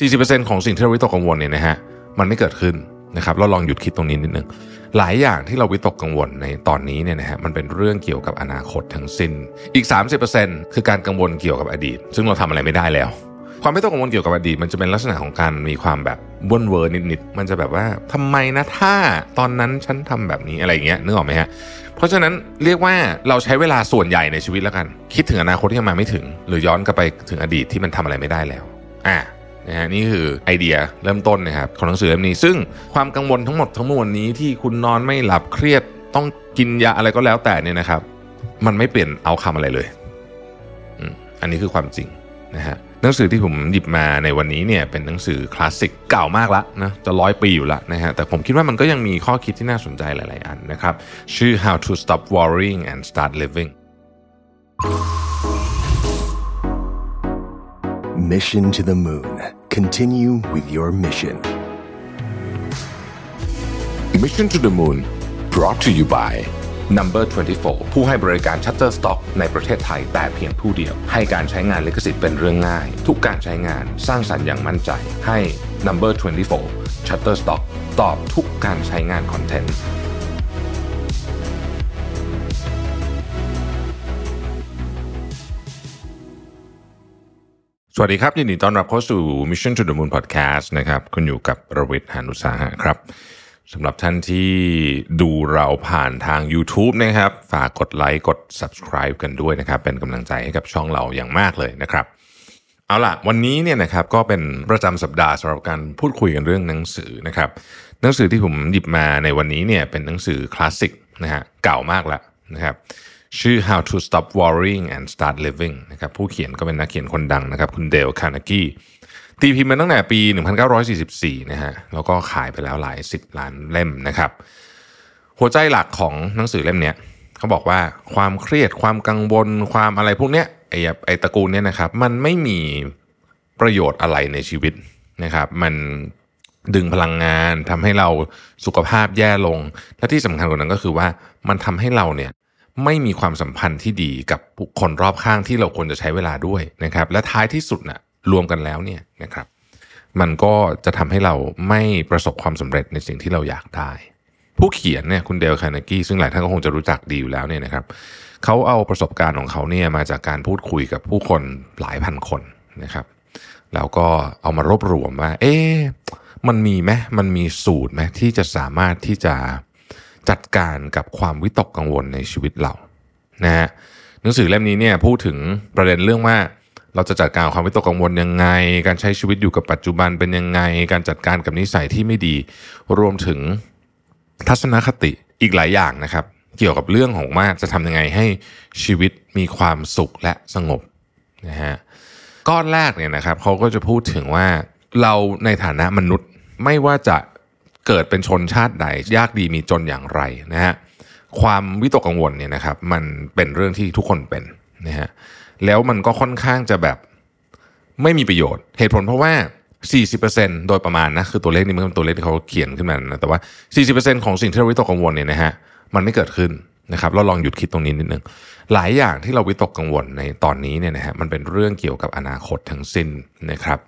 40%ของสิ่งที่เราวิตกกังวลเนี่ยนะฮะมันไม่เกิดขึ้นนะครับเราลองหยุดคิดตรงนี้นิดนึงหลายอย่างที่เราวิตกกังวลในตอนนี้เนี่ยนะฮะมันเป็นเรื่องเกี่ยวกับอนาคตทั้งสิ้น อีก 30%คือการกังวลเกี่ยวกับอดีต ซึ่งเราทำอะไรไม่ได้แล้ว ความไม่ต้องกังวลเกี่ยวกับอดีตมันจะเป็นลักษณะของการมีความแบบว่นเวอร์นิดๆมันจะแบบว่าทำไมนะถ้าตอนนั้นฉันทำแบบนี้อะไรอย่างเงี้ยนึกออกไหมฮะเพราะฉะนั้นเรียกว่าเราใช้เวลาส่วนใหญ่ในชีวิตแล้วกัน คิดถึงอนาคตที่ยังมาไม่ถึง หรือย้อนกลับไปถึงอดีตที่มันทำอะไรไม่ได้แล้วอ่า นะฮะนี่คือไอเดียเริ่มต้นนะครับของหนังสือเล่มนี้ ซึ่งความกังวลทั้งหมดทั้งมวลนี้ที่คุณนอนไม่หลับเครียดต้องกินยาอะไรก็แล้วแต่เนี่ยนะครับ มันไม่เปลี่ยนเอาคำอะไรเลยอันนี้คือความจริงนะฮะหนังสือที่ผมหยิบมาในวันนี้เนี่ยเป็นหนังสือคลาสสิกเก่ามากละนะจะร้อยปีอยู่ละนะฮะแต่ผมคิดว่ามันก็ยังมีข้อคิดที่น่าสนใจหลาย ๆ อันนะครับ ชื่อ How to Stop Worrying and Start Living Mission to the Moon. Continue with your mission. Mission to the Moon brought to you by Number 24 ผู้ให้บริการ Shutterstock ในประเทศไทยแต่เพียงผู้เดียว ให้การใช้งานลิขสิทธิ์เป็นเรื่องง่าย ทุกการใช้งานสร้างสรรค์อย่างมั่นใจ ให้ Number 24 Shutterstock ตอบทุกการใช้งานคอนเทนต์ สวัสดีครับยินดีต้อนรับเข้าสู่ Mission to the Moon Podcast นะครับคุณอยู่กับประวิทย์หานุสาหะครับสำหรับท่านที่ดูเราผ่านทาง YouTube นะครับ ฝากกดไลค์กด Subscribe กันด้วยนะครับ เป็นกำลังใจให้กับช่องเราอย่างมากเลยนะครับ เอาล่ะ วันนี้เนี่ยนะครับก็เป็นประจำสัปดาห์สำหรับการพูดคุยกันเรื่องหนังสือนะครับ หนังสือที่ผมหยิบมาในวันนี้เนี่ยเป็นหนังสือคลาสสิกนะฮะเก่ามากแล้วนะครับ ชื่อ How to Stop Worrying and Start Living นะครับผู้เขียนก็เป็นนักเขียนคนดังนะครับ คุณเดลคานากีตีพิมพ์มาตั้งแต่ปี 1944 นะฮะแล้วก็ขายไปแล้วหลายสิบล้านเล่มนะครับ หัวใจหลักของหนังสือเล่มนี้เขาบอกว่าความเครียดความกังวลความอะไรพวกเนี้ยไอ้ไอ้ตระกูลเนี้ยนะครับ มันไม่มีประโยชน์อะไรในชีวิตนะครับ มันดึงพลังงานทำให้เราสุขภาพแย่ลงและที่สำคัญกว่านั้นก็คือว่ามันทำให้เราเนี่ย ไม่มีความสัมพันธ์ที่ดีกับบุคคลรอบข้างที่เราควรจะใช้เวลาด้วยนะครับ และท้ายที่สุดน่ะรวมกันแล้วเนี่ยนะครับ มันก็จะทำให้เราไม่ประสบความสำเร็จในสิ่งที่เราอยากได้ ผู้เขียนเนี่ยคุณเดลคานากี้ซึ่งหลายท่านก็คงจะรู้จักดีอยู่แล้วเนี่ยนะครับเขาเอาประสบการณ์ของเขาเนี่ยมาจากการพูดคุยกับผู้คนหลายพันคนนะครับแล้วก็เอามารวบรวมว่า เอ๊ะมันมีไหมมันมีสูตรไหมที่จะสามารถที่จะ จัดการกับความวิตกกังวลในชีวิตเรานะฮะหนังสือเล่มนี้เนี่ยพูดถึงประเด็นเรื่องว่าเราจะจัดการความวิตกกังวลยังไง การใช้ชีวิตอยู่กับปัจจุบันเป็นยังไง การจัดการกับนิสัยที่ไม่ดี รวมถึงทัศนคติอีกหลายอย่างนะครับ เกี่ยวกับเรื่องของว่าจะทำยังไงให้ชีวิตมีความสุขและสงบนะฮะก้อนแรกเนี่ยนะครับเขาก็จะพูดถึงว่าเราในฐานะมนุษย์ไม่ว่าจะ เกิดเป็นชนชาติใดยากดีมีจนอย่างไรนะฮะความวิตกกังวลเนี่ยนะครับมันเป็นเรื่องที่ทุกคนเป็นนะฮะแล้วมันก็ค่อนข้างจะแบบไม่มีประโยชน์ เหตุผลเพราะว่า 40%โดยประมาณนะคือตัวเลขนี้มันเป็นตัวเลขที่เขาเขียนขึ้นมานะแต่ว่า 40%ของสิ่งที่เราวิตกกังวลเนี่ยนะฮะมันไม่เกิดขึ้นนะครับเราลองหยุดคิดตรงนี้นิดนึงหลายอย่างที่เราวิตกกังวลในตอนนี้เนี่ยนะฮะมันเป็นเรื่องเกี่ยวกับอนาคตทั้งสิ้นนะครับ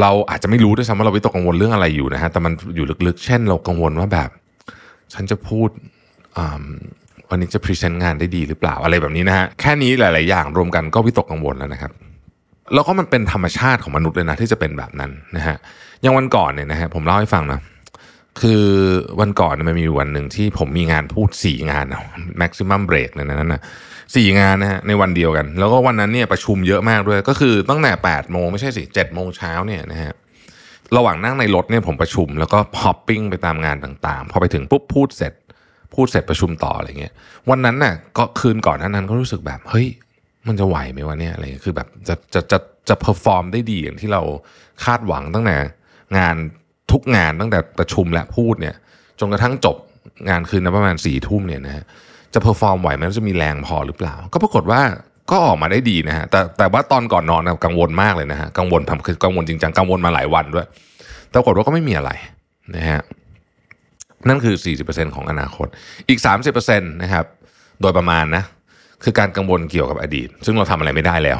เราอาจจะไม่รู้ด้วยซ้ำว่าเราวิตกกังวลเรื่องอะไรอยู่นะฮะแต่มันอยู่ลึกๆ เช่นเรากังวลว่าแบบ ฉันจะพูดวันนี้จะ present งานได้ดีหรือเปล่าอะไรแบบนี้นะฮะแค่นี้หลาย ๆ อย่างรวมกันก็วิตกกังวลแล้วนะครับแล้วก็มันเป็นธรรมชาติของมนุษย์เลยนะที่จะเป็นแบบนั้นนะฮะอย่างวันก่อนเนี่ยนะฮะผมเล่าให้ฟังนะ คือวันก่อนมันมีวันหนึ่งที่ผมมีงานพูดสี่งาน maximum break ในนั้นนะสี่งานนะฮะในวันเดียวกัน แล้วก็วันนั้นเนี่ยประชุมเยอะมากด้วย ก็คือตั้งแต่8ปดโมงไม่ใช่สิเจ็ดโมงเช้าเนี่ยนะฮะระหว่างนั่งในรถเนี่ยผมประชุมแล้วก็ฮอปปิ้งไปตามงานต่างๆ พอไปถึงปุ๊บพูดเสร็จ พูดเสร็จประชุมต่ออะไรเงี้ยวันนั้นน่ะก็คืนก่อนนั้นก็รู้สึกแบบเฮ้ยมันจะไหวไหมวะเนี่ยอะไรคือแบบจะจะจะจะ perform ได้ดีอย่างที่เราคาดหวังตั้งแต่งาน ทุกงานตั้งแต่ประชุมและพูดเนี่ยจนกระทั่งจบงานคืนนะประมาณสี่ทุ่มเนี่ยนะฮะจะ perform ไหวไหมจะมีแรงพอหรือเปล่า ก็ปรากฏว่าก็ออกมาได้ดีนะฮะแต่แต่ว่าตอนก่อนนอนกังวลมากเลยนะฮะกังวลทำคือกังวลจริงจังกังวลมาหลายวันด้วยปรากฏว่าก็ไม่มีอะไรนะฮะนั่นคือ 40%ของอนาคต อีก 30%นะครับ โดยประมาณนะ คือการกังวลเกี่ยวกับอดีต ซึ่งเราทำอะไรไม่ได้แล้ว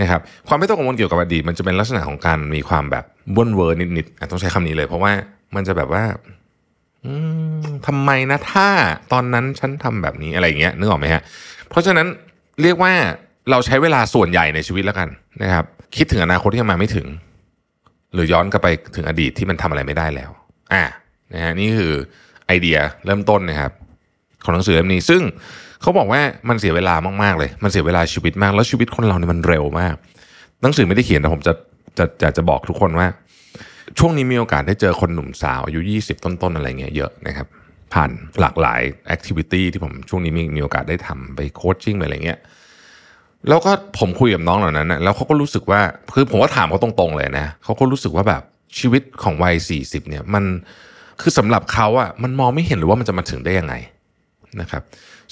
นะครับความไม่ต้องกังวลเกี่ยวกับอดีตมันจะเป็นลักษณะของการมีความแบบบ้วนเวอร์นิดๆต้องใช้คำนี้เลย เพราะว่ามันจะแบบว่าอืมทำไมนะถ้าตอนนั้นฉันทำแบบนี้อะไรอย่างเงี้ยนึกออกไหมฮะเพราะฉะนั้นเรียกว่าเราใช้เวลาส่วนใหญ่ในชีวิตแล้วกันนะครับ คิดถึงอนาคตที่ยังมาไม่ถึง หรือย้อนกลับไปถึงอดีตที่มันทำอะไรไม่ได้แล้ว อ่านะฮะนี่คือไอเดียเริ่มต้นนะครับ ของหนังสือเล่มนี้ซึ่ง เขาบอกว่ามันเสียเวลามากๆเลย มันเสียเวลาชีวิตมาก แล้วชีวิตคนเราเนี่ยมันเร็วมาก หนังสือไม่ได้เขียนแต่ผมจะจะจะจะบอกทุกคนว่า ช่วงนี้มีโอกาสได้เจอคนหนุ่มสาวอายุ 20 ต้นๆ อะไรเงี้ยเยอะนะครับ ผ่านหลากหลายแอคทิวิตี้ที่ผมช่วงนี้มีมีโอกาสได้ทำไปโคชชิ่งไปอะไรเงี้ยแล้วก็ผมคุยกับน้องเหล่านั้นนะแล้วเขาก็รู้สึกว่าคือผมก็ถามเขาตรงๆเลยนะเขาก็รู้สึกว่าแบบชีวิตของวัย40เนี่ยมันคือสำหรับเขาอะมันมองไม่เห็นหรือว่ามันจะมาถึงได้ยังไง นะครับ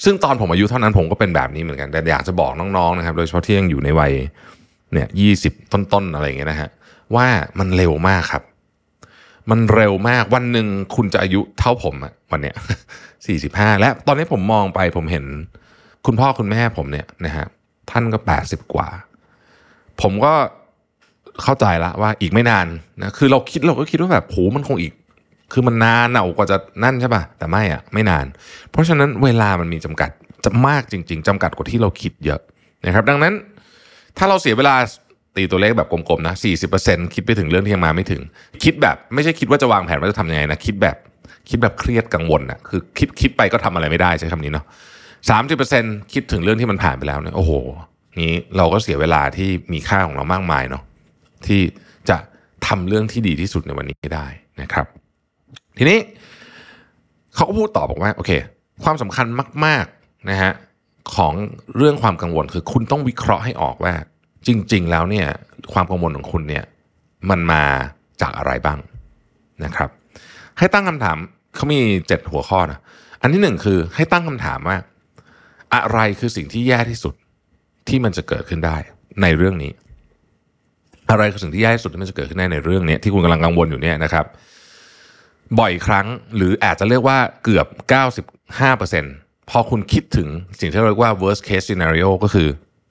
ซึ่งตอนผมอายุเท่านั้นผมก็เป็นแบบนี้เหมือนกัน แต่อยากจะบอกน้องๆนะครับ โดยเฉพาะที่ยังอยู่ในวัยเนี่ยยี่สิบต้นๆอะไรอย่างเงี้ยนะฮะว่ามันเร็วมากครับ มันเร็วมากวันหนึ่งคุณจะอายุเท่าผมอะวันเนี้ยสี่สิบห้าและตอนนี้ผมมองไปผมเห็น คุณพ่อคุณแม่ผมเนี่ยนะฮะท่านก็แปดสิบกว่า ผมก็เข้าใจละว่าอีกไม่นานนะคือเราคิดเราก็คิดว่าแบบโหมันคงอีก คือมันนานเอากว่าจะนั่นใช่ป่ะแต่ไม่อะไม่นาน เพราะฉะนั้นเวลามันมีจำกัดจะมากจริง ๆจำกัดกว่าที่เราคิดเยอะนะครับ ดังนั้นถ้าเราเสียเวลาตีตัวเลขแบบกลมๆนะ 40%คิดไปถึงเรื่องที่ยังมาไม่ถึง คิดแบบไม่ใช่คิดว่าจะวางแผนว่าจะทำยังไงนะ คิดแบบคิดแบบเครียดกังวลนะคือคิดคิดไปก็ทำอะไรไม่ได้ใช้คำนี้เนาะสามสิบเปอร์เซ็นคิดถึงเรื่องที่มันผ่านไปแล้วเนี่ยโอ้โห นี้เราก็เสียเวลาที่มีค่าของเรามากมายเนาะที่จะทำเรื่องที่ดีที่สุดในวันนี้ได้นะครับ ทีนี้เขาก็พูดต่อบอกว่าโอเค ความสำคัญมากๆนะฮะของเรื่องความกังวลคือคุณต้องวิเคราะห์ให้ออกว่า จริง ๆ แล้วเนี่ยความกังวลของคุณเนี่ยมันมาจากอะไรบ้างนะครับ ให้ตั้งคำถามเขามีเจ็ดหัวข้อนะอันที่หนึ่งคือให้ตั้งคำถามว่า อะไรคือสิ่งที่แย่ที่สุดที่มันจะเกิดขึ้นได้ในเรื่องนี้ อะไรคือสิ่งที่แย่ที่สุดที่มันจะเกิดขึ้นได้ในเรื่องนี้ที่คุณกำลังกังวลอยู่เนี่ยนะครับ บ่อยครั้ง หรืออาจจะเรียกว่าเกือบ 95%พอคุณคิดถึงสิ่งที่เราเรียกว่า worst case scenario ก็คือ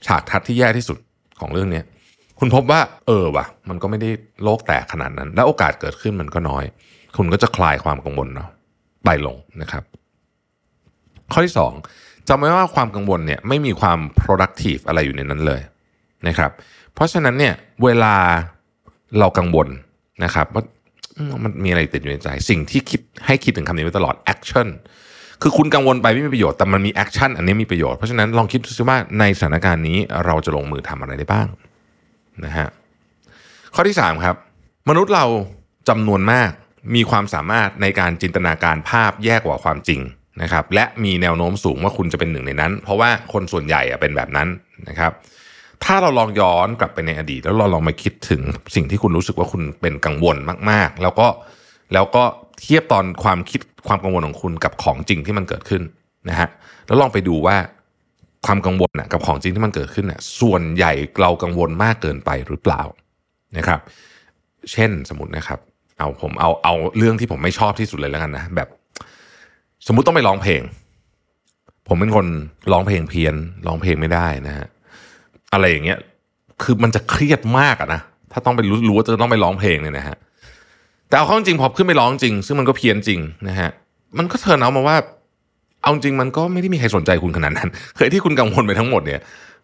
ฉากทัดที่แย่ที่สุดของเรื่องนี้คุณพบว่าเออว่ะมันก็ไม่ได้โลกแตกขนาดนั้น และโอกาสเกิดขึ้นมันก็น้อย คุณก็จะคลายความกังวลเนาะไปลงนะครับ ข้อที่สองจำไว้ว่าความกังวลเนี่ยไม่มีความ productive อะไรอยู่ในนั้นเลยนะครับ เพราะฉะนั้นเนี่ยเวลาเรากังวลนะครับว่า มันมีอะไรติดอยู่ในใจ สิ่งที่คิดให้คิดถึงคำนี้ไว้ตลอด action คือคุณกังวลไปไม่มีประโยชน์แต่มันมี action อันนี้มีประโยชน์เพราะฉะนั้นลองคิดดูซิว่าในสถานการณ์นี้เราจะลงมือทำอะไรได้บ้างนะฮะข้อที่ 3 ครับ มนุษย์เราจำนวนมากมีความสามารถในการจินตนาการภาพแยกกว่าความจริงนะครับ และมีแนวโน้มสูงว่าคุณจะเป็นหนึ่งในนั้น เพราะว่าคนส่วนใหญ่เป็นแบบนั้นนะครับ ถ้าเราลองย้อนกลับไปในอดีต แล้วเราลองมาคิดถึงสิ่งที่คุณรู้สึกว่าคุณเป็นกังวลมาก ๆ แล้วก็แล้วก็เทียบตอนความคิดความกังวลของคุณกับของจริงที่มันเกิดขึ้นนะฮะแล้วลองไปดูว่าความกังวลนะกับของจริงที่มันเกิดขึ้นนะส่วนใหญ่เรากังวลมากเกินไปหรือเปล่านะครับ เช่นสมมตินะครับ เอาผมเอาเอาเรื่องที่ผมไม่ชอบที่สุดเลยแล้วกันนะแบบ สมมุติต้องไปร้องเพลง ผมเป็นคนร้องเพลงเพี้ยนร้องเพลงไม่ได้นะฮะ อะไรอย่างเงี้ย คือมันจะเครียดมากอะนะ ถ้าต้องไปรู้รู้ว่าจะต้องไปร้องเพลงเนี่ยนะฮะ แต่เอาเข้าจริงพอขึ้นไปร้องจริง ซึ่งมันก็เพี้ยนจริงนะฮะ มันก็เทินเอามาว่า เอาจริงมันก็ไม่ได้มีใครสนใจคุณขนาดนั้น เคยที่คุณกังวลไปทั้งหมดเนี่ย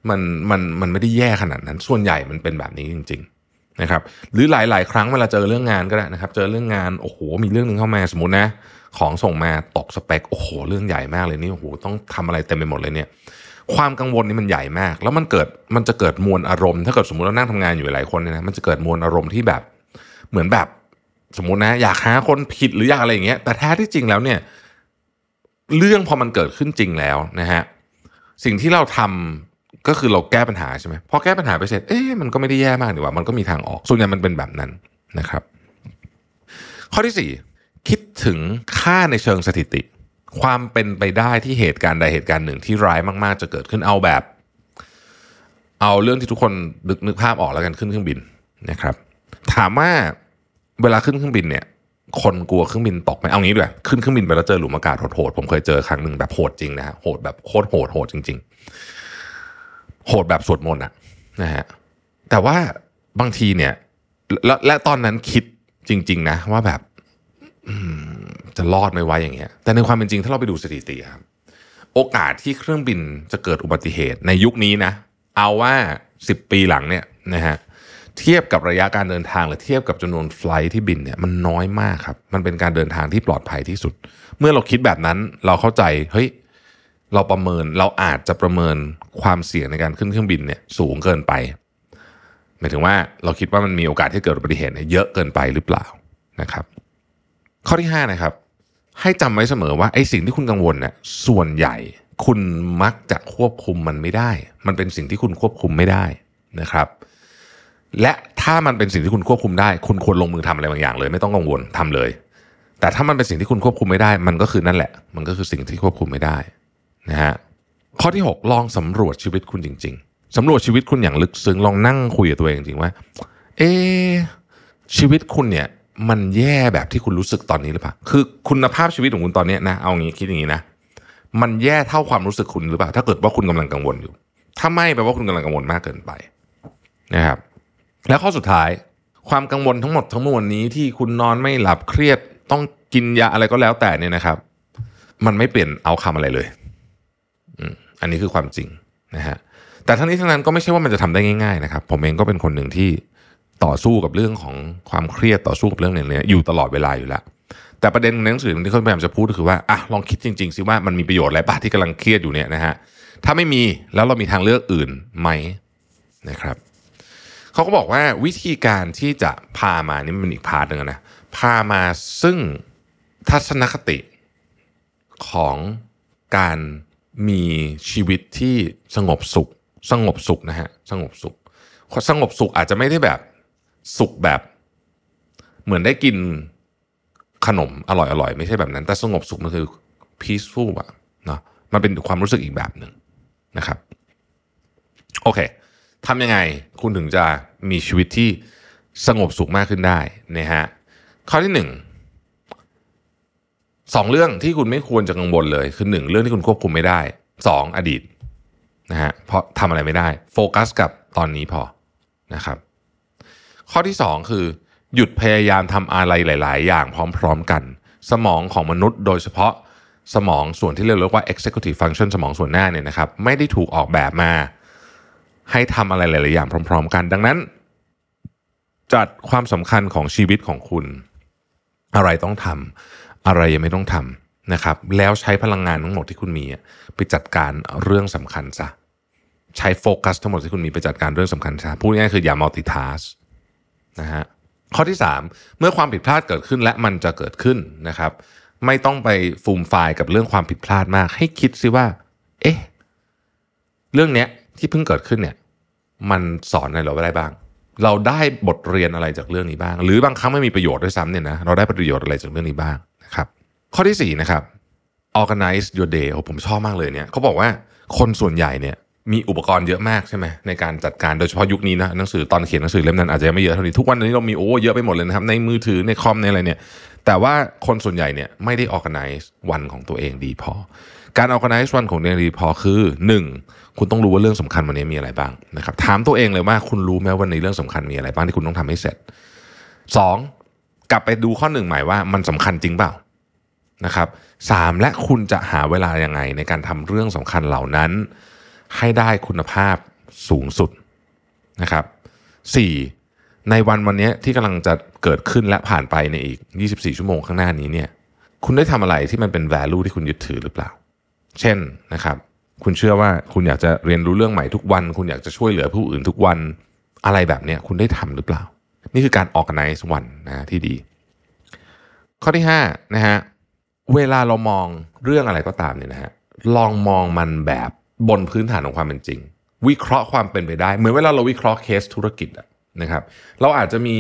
มันมันมันไม่ได้แย่ขนาดนั้น ส่วนใหญ่มันเป็นแบบนี้จริง ๆ นะครับ หรือหลาย ๆ ครั้งเวลาเจอเรื่องงานก็ได้นะครับ เจอเรื่องงาน โอ้โห มีเรื่องหนึ่งเข้ามาสมมตินะ ของส่งมาตกสเปค โอ้โห เรื่องใหญ่มากเลยนี่ โอ้โห ต้องทำอะไรเต็มไปหมดเลยเนี่ย ความกังวลนี่มันใหญ่มาก แล้วมันเกิดมันจะเกิดมวลอารมณ์ ถ้าเกิดสมมติเรานั่งทำงานอยู่หลายคนเนี่ยนะมันจะเกิดมวลอารมณ์ที่แบบเหมือนแบบสมมตินะ อยากหาคนผิดหรืออยากอะไรอย่างเงี้ย แต่แท้ที่จริงแล้วเนี่ย เรื่องพอมันเกิดขึ้นจริงแล้วนะฮะสิ่งที่เราทำก็คือเราแก้ปัญหาใช่ไหมพอแก้ปัญหาไปเสร็จเอ๊ะมันก็ไม่ได้แย่มากดีว่ามันก็มีทางออกส่วนใหญ่มันเป็นแบบนั้นนะครับ ข้อที่สี่คิดถึงค่าในเชิงสถิติ ความเป็นไปได้ที่เหตุการณ์ใดเหตุการณ์หนึ่งที่ร้ายมากๆ จะเกิดขึ้นเอาแบบ เอาเรื่องที่ทุกคนนึกนึกภาพออกแล้วกันขึ้นเครื่องบินนะครับ ถามว่าเวลาขึ้นเครื่องบินเนี่ย คนกลัวเครื่องบินตกไหมเอางี้ด้วยขึ้นเครื่องบินไปแล้วเจอหลุมอากาศโหดๆผมเคยเจอครั้งหนึ่งแบบโหดจริงนะฮะโหดแบบโคตรโหดโหดจริง ๆ โหดแบบสวดมนต์อะนะฮะแต่ว่าบางทีเนี่ยและและตอนนั้นคิดจริง ๆ นะ ว่าแบบ จะรอดไหมวะอย่างเงี้ย แต่ในความเป็นจริงถ้าเราไปดูสถิติครับโอกาสที่เครื่องบินจะเกิดอุบัติเหตุในยุคนี้นะ เอาว่าสิบปีหลังเนี่ยนะฮะเทียบกับระยะการเดินทาง หรือเทียบกับจำนวนไฟล์ที่บินเนี่ยมันน้อยมากครับ มันเป็นการเดินทางที่ปลอดภัยที่สุด เมื่อเราคิดแบบนั้นเราเข้าใจเฮ้ยเราประเมินเราอาจจะประเมินความเสี่ยงในการขึ้นเครื่องบินเนี่ยสูงเกินไปหมายถึงว่าเราคิดว่ามันมีโอกาสที่เกิดอุบัติเหตุเยอะเกินไปหรือเปล่านะครับ ข้อที่5นะครับ ให้จำไว้เสมอว่าไอ้สิ่งที่คุณกังวลเนี่ยส่วนใหญ่คุณมักจะควบคุมมันไม่ได้ มันเป็นสิ่งที่คุณควบคุมไม่ได้นะครับ และถ้ามันเป็นสิ่งที่คุณควบคุมได้ คุณควรลงมือทำอะไรบางอย่างเลย ไม่ต้องกังวลทำเลย แต่ถ้ามันเป็นสิ่งที่คุณควบคุมไม่ได้ มันก็คือนั่นแหละ มันก็คือสิ่งที่ควบคุมไม่ได้นะฮะข้อที่ 6 ลองสำรวจชีวิตคุณจริง ๆสำรวจชีวิตคุณอย่างลึกซึ้งลองนั่งคุยกับตัวเองจริงว่า เอชีวิตคุณเนี่ย มันแย่แบบที่คุณรู้สึกตอนนี้หรือเปล่า คือคุณภาพชีวิตของคุณตอนนี้นะ เอางี้คิดอย่างนี้นะ มันแย่เท่าความรู้สึกคุณหรือเปล่า ถ้าเกิดว่าคุณกำลังกังวลอยู่ ถ้าไม่แปลว่าคุณกำลังกังวลมากเกินไปนะครับ แล้วข้อสุดท้าย ความกังวลทั้งหมดทั้งมวลนี้ที่คุณนอนไม่หลับเครียด ต้องกินยาอะไรก็แล้วแต่เนี่ยนะครับ มันไม่เปลี่ยนเอาคำอะไรเลยอันนี้คือความจริงนะฮะ แต่ทั้งนี้ทั้งนั้นก็ไม่ใช่ว่ามันจะทำได้ง่ายๆนะครับ ผมเองก็เป็นคนหนึ่งที่ ต่อสู้กับเรื่องของความเครียดต่อสู้กับเรื่องนี้อยู่ตลอดเวลาอยู่แล้วแต่ประเด็นในหนังสือที่เขาพยายามจะพูดก็คือว่าอะลองคิดจริงๆสิว่ามันมีประโยชน์อะไรบ้างที่กำลังเครียดอยู่เนี่ยนะฮะถ้าไม่มีแล้วเรามีทางเลือกอื่นไหมนะครับเขาก็บอกว่าวิธีการที่จะพามานี่มันอีกพาร์ทหนึ่งนะพามาซึ่งทัศนคติของการมีชีวิตที่สงบสุข สงบสุขนะฮะสงบสุข สงบสุขอาจจะไม่ได้แบบ สุขแบบเหมือนได้กินขนมอร่อยอร่อยไม่ใช่แบบนั้น แต่สงบสุขมันคือ peaceful อะเนาะมันเป็นความรู้สึกอีกแบบหนึ่งนะครับ โอเคทำยังไงคุณถึงจะมีชีวิตที่สงบสุขมากขึ้นได้นะฮะข้อที่หนึ่งสองเรื่องที่คุณไม่ควรจะกังวลเลยคือหนึ่งเรื่องที่คุณควบคุมไม่ได้สองอดีตนะฮะเพราะทำอะไรไม่ได้ โฟกัสกับตอนนี้พอนะครับ ข้อที่สองคือ หยุดพยายามทำอะไรหลาย ๆ อย่างพร้อม ๆ กัน สมองของมนุษย์โดยเฉพาะสมองส่วนที่เรียกว่า executive function สมองส่วนหน้าเนี่ยนะครับไม่ได้ถูกออกแบบมา ให้ทำอะไรหลาย ๆ อย่างพร้อม ๆ กัน ดังนั้น จัดความสำคัญของชีวิตของคุณ อะไรต้องทำอะไรยังไม่ต้องทำนะครับ แล้วใช้พลังงานทั้งหมดที่คุณมีไปจัดการเรื่องสำคัญซะใช้โฟกัสทั้งหมดที่คุณมีไปจัดการเรื่องสำคัญซะพูดง่ายๆคืออย่า multitask นะฮะข้อที่ 3 เมื่อความผิดพลาดเกิดขึ้นและมันจะเกิดขึ้นนะครับ ไม่ต้องไปฟูมไฟล์กับเรื่องความผิดพลาดมาก ให้คิดซิว่า เอ๊ะเรื่องเนี้ยที่เพิ่งเกิดขึ้นเนี่ย มันสอนอะไรเราได้บ้าง เราได้บทเรียนอะไรจากเรื่องนี้บ้าง หรือบางครั้งไม่มีประโยชน์ด้วยซ้ำเนี่ยนะเราได้ประโยชน์อะไรจากเรื่องนี้บ้างนะครับ ข้อที่4นะครับ organize your day ผมชอบมากเลยเนี่ยเขาบอกว่าคนส่วนใหญ่เนี่ย มีอุปกรณ์เยอะมากใช่ไหมในการจัดการโดยเฉพาะยุคนี้นะหนังสือตอนเขียนหนังสือเล่มนั้นอาจจะไม่เยอะเท่านี้ทุกวันนี้เรามีโอ้เยอะไปหมดเลยนะครับในมือถือในคอมในอะไรเนี่ย แต่ว่าคนส่วนใหญ่เนี่ยไม่ได้ organize วันของตัวเองดีพอ การ organize วันของตัวเองดีพอคือ 1. คุณต้องรู้ว่าเรื่องสำคัญวันนี้มีอะไรบ้างนะครับถามตัวเองเลยว่าคุณรู้ไหมวันนี้เรื่องสำคัญมีอะไรบ้างที่คุณต้องทำให้เสร็จ 2. กลับไปดูข้อหนึ่งใหม่ว่ามันสำคัญจริงเปล่านะครับสามและคุณจะหาเวลายังไงในการทำเรื่องสำคัญเหล่านั้น ให้ได้คุณภาพสูงสุดนะครับ 4. ในวันวันนี้ที่กำลังจะเกิดขึ้นและผ่านไปในอีก 24 ชั่วโมงข้างหน้านี้เนี่ยคุณได้ทำอะไรที่มันเป็น value ที่คุณยึดถือหรือเปล่า เช่นนะครับ คุณเชื่อว่าคุณอยากจะเรียนรู้เรื่องใหม่ทุกวัน คุณอยากจะช่วยเหลือผู้อื่นทุกวันอะไรแบบนี้คุณได้ทำหรือเปล่า นี่คือการ organize วันนะที่ดี ข้อที่5นะฮะเวลาเรามองเรื่องอะไรก็ตามเนี่ยนะฮะลองมองมันแบบ บนพื้นฐานของความเป็นจริง วิเคราะห์ความเป็นไปได้ เหมือนเวลาเราวิเคราะห์เคสธุรกิจนะครับเราอาจจะมี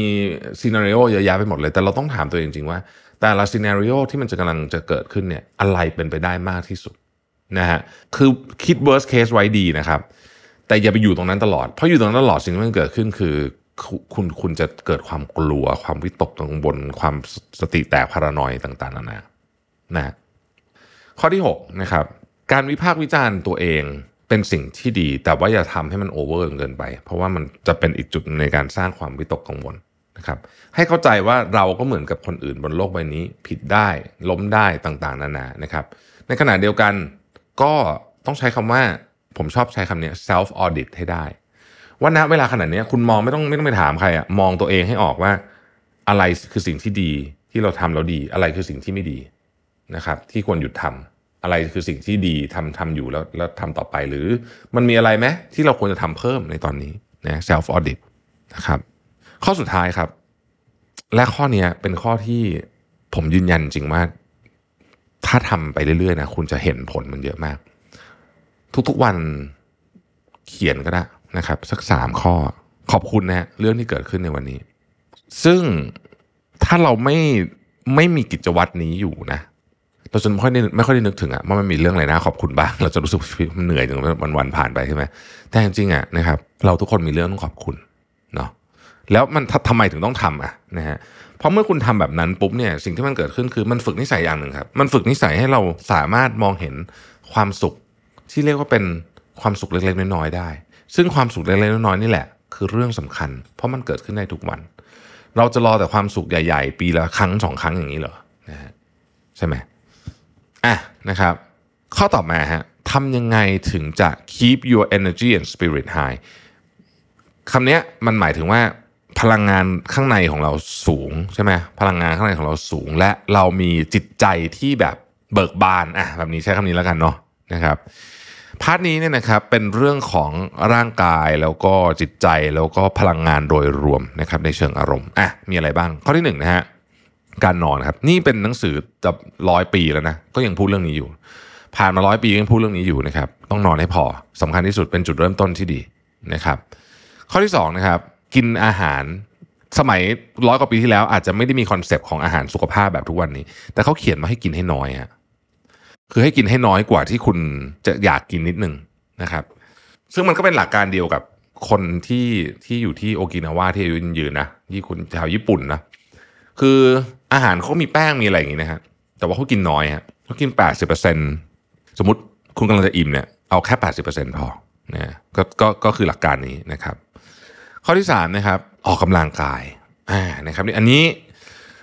scenario เยอะแยะไปหมดเลย แต่เราต้องถามตัวเองจริงว่า แต่ละ scenario ที่มันจะกำลังจะเกิดขึ้นเนี่ยอะไรเป็นไปได้มากที่สุดนะฮะคือคิด worst case ไว้ดีนะครับ แต่อย่าไปอยู่ตรงนั้นตลอด เพราะอยู่ตรงนั้นตลอดสิ่งที่มันเกิดขึ้นคือคุณคุณจะเกิดความกลัว ความวิตกกังวลความสติแตก paranoid ต่างๆนานานะข้อที่6นะครับ การวิพากษ์วิจารณ์ตัวเองเป็นสิ่งที่ดี แต่ว่าอย่าทำให้มันโอเวอร์เกินไป เพราะว่ามันจะเป็นอีกจุดในการสร้างความวิตกกังวลนะครับ ให้เข้าใจว่าเราก็เหมือนกับคนอื่นบนโลกใบนี้ ผิดได้ล้มได้ต่างๆ นานานะครับ ในขณะเดียวกันก็ต้องใช้คำว่าผมชอบใช้คำนี้ self audit ให้ได้ ว่าณเวลาขนาดนี้คุณมองไม่ต้องไม่ต้องไปถามใครอะมองตัวเองให้ออกว่า อะไรคือสิ่งที่ดีที่เราทำแล้วดี อะไรคือสิ่งที่ไม่ดีนะครับ ที่ควรหยุดทำ อะไรคือสิ่งที่ดีทำทำอยู่แล้วแล้วทำต่อไปหรือมันมีอะไรไหมที่เราควรจะทำเพิ่มในตอนนี้นะ self audit นะครับ ข้อสุดท้ายครับ และข้อนี้เป็นข้อที่ผมยืนยันจริงว่า ถ้าทำไปเรื่อยๆนะคุณจะเห็นผลมันเยอะมาก ทุกๆวันเขียนก็ได้นะครับ สักสามข้อขอบคุณนะเรื่องที่เกิดขึ้นในวันนี้ ซึ่งถ้าเราไม่ไม่มีกิจวัตรนี้อยู่นะ เราจะไม่ค่อยได้ไม่ค่อยได้นึกถึงอะว่ามันมีเรื่องอะไรนะขอบคุณบ้างเราจะรู้สึกมันเหนื่อยจนวันวันผ่านไปใช่ไหมแต่จริงๆอะนะครับ เราทุกคนมีเรื่องต้องขอบคุณเนาะแล้วมันทำไมถึงต้องทำอะนะฮะเพราะเมื่อคุณทำแบบนั้นปุ๊บเนี่ยสิ่งที่มันเกิดขึ้นคือมันฝึกนิสัยอย่างหนึ่งครับ มันฝึกนิสัยให้เราสามารถมองเห็นความสุข ที่เรียกว่าเป็นความสุขเล็กๆน้อยๆได้ ซึ่งความสุขเล็กๆน้อยๆนี่แหละ คือเรื่องสำคัญ เพราะมันเกิดขึ้นได้ทุกวัน เราจะรอแต่ความสุขใหญ่ ๆ ปีละครั้งสองครั้งอย่างนี้เหรอนะฮะใช่ไหม อะนะครับ ข้อต่อมาฮะทำยังไงถึงจะ keep your energy and spirit high คำนี้มันหมายถึงว่าพลังงานข้างในของเราสูงใช่ไหมพลังงานข้างในของเราสูง และเรามีจิตใจที่แบบเบิกบานอะแบบนี้ใช้คำนี้แล้วกันเนาะนะครับ part นี้เนี่ยนะครับเป็นเรื่องของร่างกายแล้วก็จิตใจแล้วก็พลังงานโดยรวมนะครับในเชิงอารมณ์อะมีอะไรบ้างข้อที่หนึ่งนะฮะ การนอนครับ นี่เป็นหนังสือจะร้อยปีแล้วนะก็ยังพูดเรื่องนี้อยู่ ผ่านมาร้อยปียังพูดเรื่องนี้อยู่นะครับ ต้องนอนให้พอสำคัญที่สุดเป็นจุดเริ่มต้นที่ดีนะครับ ข้อที่2นะครับ กินอาหารสมัยร้อยกว่าปีที่แล้วอาจจะไม่ได้มี concept ของอาหารสุขภาพแบบทุกวันนี้ แต่เขาเขียนมาให้กินให้น้อยฮะคือให้กินให้น้อยกว่าที่คุณจะอยากกินนิดนึงนะครับ ซึ่งมันก็เป็นหลักการเดียวกับคนที่ที่อยู่ที่โอกินาวาที่อายุยืนนะที่คุณชาวญี่ปุ่นนะคือ อาหารเขามีแป้งมีอะไรอย่างงี้นะฮะแต่ว่าเขากินน้อยฮะเขากิน 80%สมมติคุณกำลังจะอิ่มเนี่ยเอาแค่ 80%พอนะก็ก็ก็คือหลักการนี้นะครับ ข้อที่3นะครับออกกำลังกายอ่านะครับอันนี้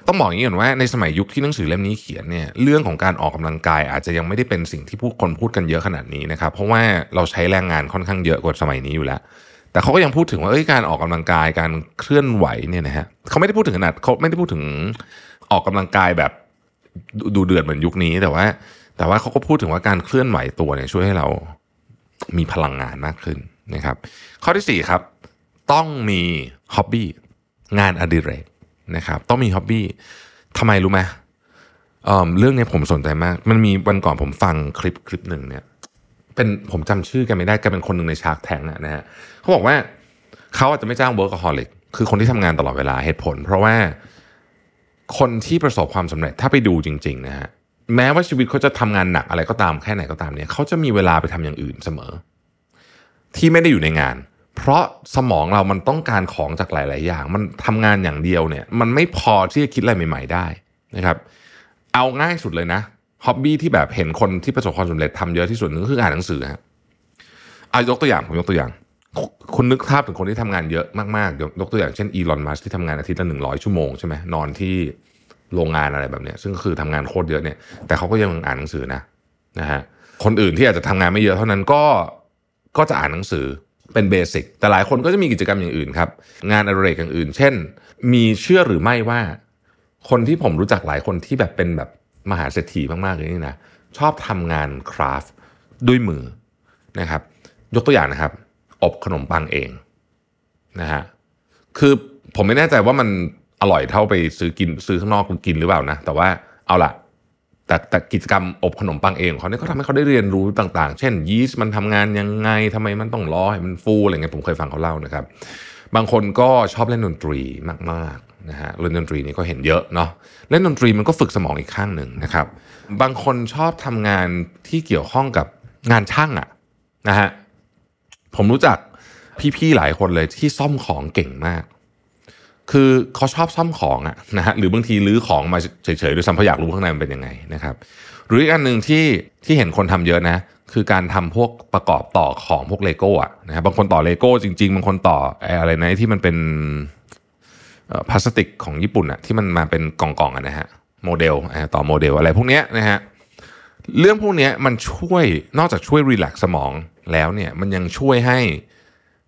ต้องบอกอย่างนี้ก่อนว่าในสมัยยุคที่หนังสือเล่มนี้เขียนเนี่ยเรื่องของการออกกำลังกายอาจจะยังไม่ได้เป็นสิ่งที่ผู้คนพูดกันเยอะขนาดนี้นะครับ เพราะว่าเราใช้แรงงานค่อนข้างเยอะกว่าสมัยนี้อยู่แล้ว แต่เขาก็ยังพูดถึงว่าการออกกำลังกายการเคลื่อนไหวเนี่ยนะฮะเขาไม่ได้พูดถึงขนาดเขาไม่ได้พูดถึง ออกกำลังกายแบบดูเดือดเหมือนยุคนี้แต่ว่า แต่ว่าเขาก็พูดถึงว่าการเคลื่อนไหวตัวเนี่ยช่วยให้เรามีพลังงานมากขึ้นนะครับ ข้อที่ 4 ครับ ต้องมี hobby งานอดิเรกนะครับต้องมี hobby ทำไมรู้ไหมเรื่องนี้ผมสนใจมาก มันมีวันก่อนผมฟังคลิปคลิปหนึ่งเนี่ยเป็นผมจำชื่อกันไม่ได้แกเป็นคนหนึ่งใน Shark Tank นะฮะเขาบอกว่าเขาอาจจะไม่จ้าง workaholic คือคนที่ทำงานตลอดเวลาเหตุผล เพราะว่า คนที่ประสบความสำเร็จถ้าไปดูจริงๆนะฮะแม้ว่าชีวิตเขาจะทำงานหนักอะไรก็ตามแค่ไหนก็ตามเนี่ยเขาจะมีเวลาไปทำอย่างอื่นเสมอ ที่ไม่ได้อยู่ในงาน เพราะสมองเรามันต้องการของจากหลาย ๆ อย่าง มันทำงานอย่างเดียวเนี่ย มันไม่พอที่จะคิดอะไรใหม่ ๆ ได้นะครับ เอาง่ายสุดเลยนะฮ็อบบี้ที่แบบเห็นคนที่ประสบความสำเร็จทำเยอะที่สุดนึงคืออ่านหนังสือฮะเอายกตัวอย่างผมยกตัวอย่าง คุณนึกภาพถึงคนที่ทำงานเยอะมากๆยกตัวอย่างเช่นอีลอนมัสที่ทำงานอาทิตย์ละหนึ่งร้อยชั่วโมงใช่ไหมนอนที่โรงงานอะไรแบบเนี้ยซึ่งคือทำงานโคตรเยอะเนี่ย แต่เขาก็ยังอ่านหนังสือนะนะฮะคนอื่นที่อาจจะทำงานไม่เยอะเท่านั้นก็ก็จะอ่านหนังสือเป็นเบสิกแต่หลายคนก็จะมีกิจกรรมอย่างอื่นครับ งานอดิเรกอย่างอื่น เช่น มีเชื่อหรือไม่ว่า คนที่ผมรู้จักหลายคนที่แบบเป็นแบบมหาเศรษฐีมากๆเลยนี่นะชอบทำงานคราฟด้วยมือนะครับ ยกตัวอย่างนะครับ อบขนมปังเองนะฮะคือผมไม่แน่ใจว่ามันอร่อยเท่าไปซื้อกินซื้อข้างนอกกินหรือเปล่านะ แต่ว่าเอาละแต่แต่กิจกรรมอบขนมปังเองเขาเนี่ยเขาทำให้เขาได้เรียนรู้ต่างๆ เช่นยีสต์มันทำงานยังไงทำไมมันต้องรอให้มันฟูอะไรเงี้ยผมเคยฟังเขาเล่านะครับ บางคนก็ชอบเล่นดนตรีมากๆนะฮะเล่นดนตรีนี่ก็เห็นเยอะเนาะเล่นดนตรีมันก็ฝึกสมองอีกข้างหนึ่งนะครับ บางคนชอบทำงานที่เกี่ยวข้องกับงานช่างอะนะฮะ ผมรู้จักพี่ๆหลายคนเลยที่ซ่อมของเก่งมาก คือเขาชอบซ่อมของอะนะฮะหรือบางทีรื้อของมาเฉยๆด้วยซ้ำเพราะอยากรู้ข้างในมันเป็นยังไงนะครับ หรืออีกอันหนึ่งที่ที่เห็นคนทำเยอะนะ คือการทำพวกประกอบต่อของพวกเลโก้อะนะครับบางคนต่อเลโก้จริงๆบางคนต่ออะไรนะที่มันเป็นพลาสติกของญี่ปุ่นอะที่มันมาเป็นกล่องๆอะนะฮะโมเดลต่อโมเดลอะไรพวกเนี้ยนะฮะเรื่องพวกนี้มันช่วยนอกจากช่วย relax สมอง แล้วเนี่ยมันยังช่วยให้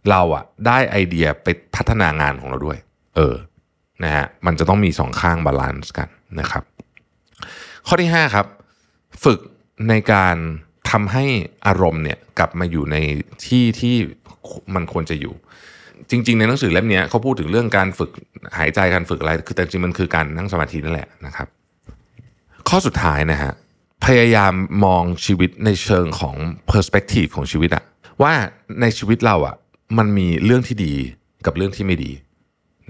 เราอะได้ไอเดียไปพัฒนางานของเราด้วย เออนะฮะมันจะต้องมีสองข้าง balance กันนะครับ ข้อที่ 5 ครับ ฝึกในการทำให้อารมณ์เนี่ยกลับมาอยู่ในที่ที่มันควรจะอยู่ จริง ๆ ในหนังสือเล่มนี้เขาพูดถึงเรื่องการฝึกหายใจการฝึกอะไร คือแต่จริงมันคือการนั่งสมาธินั่นแหละนะครับ ข้อสุดท้ายนะฮะ พยายามมองชีวิตในเชิงของ perspective ของชีวิตอะว่าในชีวิตเราอะมันมีเรื่องที่ดีกับเรื่องที่ไม่ดี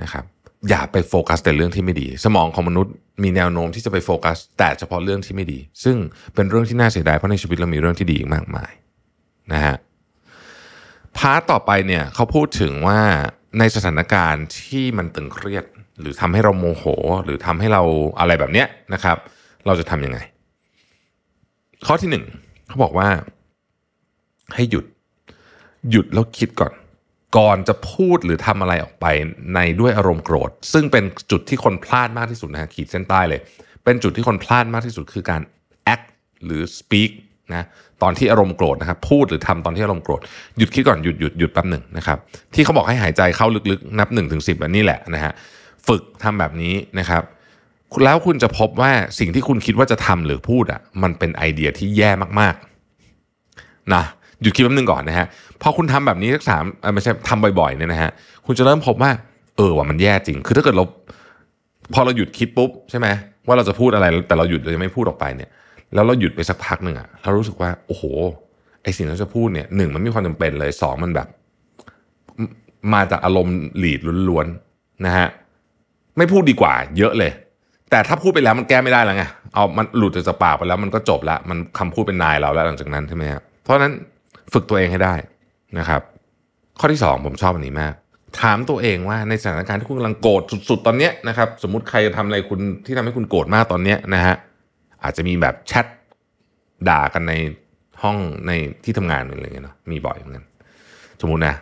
นะครับอย่าไปโฟกัสแต่เรื่องที่ไม่ดี สมองของมนุษย์มีแนวโน้มที่จะไปโฟกัส แต่เฉพาะเรื่องที่ไม่ดี ซึ่งเป็นเรื่องที่น่าเสียดายเพราะในชีวิตเรามีเรื่องที่ดีอีกมากมายนะฮะพาร์ตต่อไปเนี่ยเขาพูดถึงว่าในสถานการณ์ที่มันตึงเครียด หรือทำให้เราโมโห หรือทำให้เราอะไรแบบเนี้ยนะครับ เราจะทำยังไง ข้อที่หนึ่งเขาบอกว่า ให้หยุด หยุดแล้วคิดก่อน ก่อนจะพูดหรือทำอะไรออกไปในด้วยอารมณ์โกรธ ซึ่งเป็นจุดที่คนพลาดมากที่สุดนะขีดเส้นใต้เลย เป็นจุดที่คนพลาดมากที่สุดคือการ act หรือ speak นะตอนที่อารมณ์โกรธนะครับพูดหรือทำตอนที่อารมณ์โกรธหยุดคิดก่อนหยุดหยุดหยุดแป๊บหนึ่งนะครับที่เขาบอกให้หายใจเข้าลึกๆ นับ1นถึงสิบอันนี้แหละนะฮะฝึกทำแบบนี้นะครับ แล้วคุณจะพบว่าสิ่งที่คุณคิดว่าจะทำหรือพูดอะมันเป็นไอเดียที่แย่มากๆนะหยุดคิดแป๊บนึงก่อนนะฮะพอคุณทำแบบนี้สักสามไม่ใช่ทำบ่อยๆเนี่ยนะฮะคุณจะเริ่มพบว่า เออว่ามันแย่จริง คือถ้าเกิดเราพอเราหยุดคิดปุ๊บใช่ไหมว่าเราจะพูดอะไรแต่เราหยุดเราจะไม่พูดออกไปเนี่ย แล้วเราหยุดไปสักพักหนึ่งอะเรารู้สึกว่าโอ้โหไอสิ่งที่เราจะพูดเนี่ยหนึ่งมันมีความจำเป็นเลยสองมันแบบ มาจากอารมณ์หลีดล้วนๆนะฮะไม่พูดดีกว่า เยอะเลย แต่ถ้าพูดไปแล้วมันแก้ไม่ได้แล้วไงเอามันหลุดจากปากไปแล้วมันก็จบละมันคำพูดเป็นนายเราแล้วหลังจากนั้นใช่ไหมครับเพราะนั้นฝึกตัวเองให้ได้นะครับ ข้อที่สองผมชอบอันนี้มาก ถามตัวเองว่าในสถานการณ์ที่คุณกำลังโกรธสุด ๆ ตอนเนี้ยนะครับ สมมติใครทำอะไรคุณที่ทำให้คุณโกรธมากตอนเนี้ยนะฮะอาจจะมีแบบแชทด่ากันในห้องในที่ทำงานอะไรเงี้ยเนาะมีบ่อยเหมือนกันสมมตินะ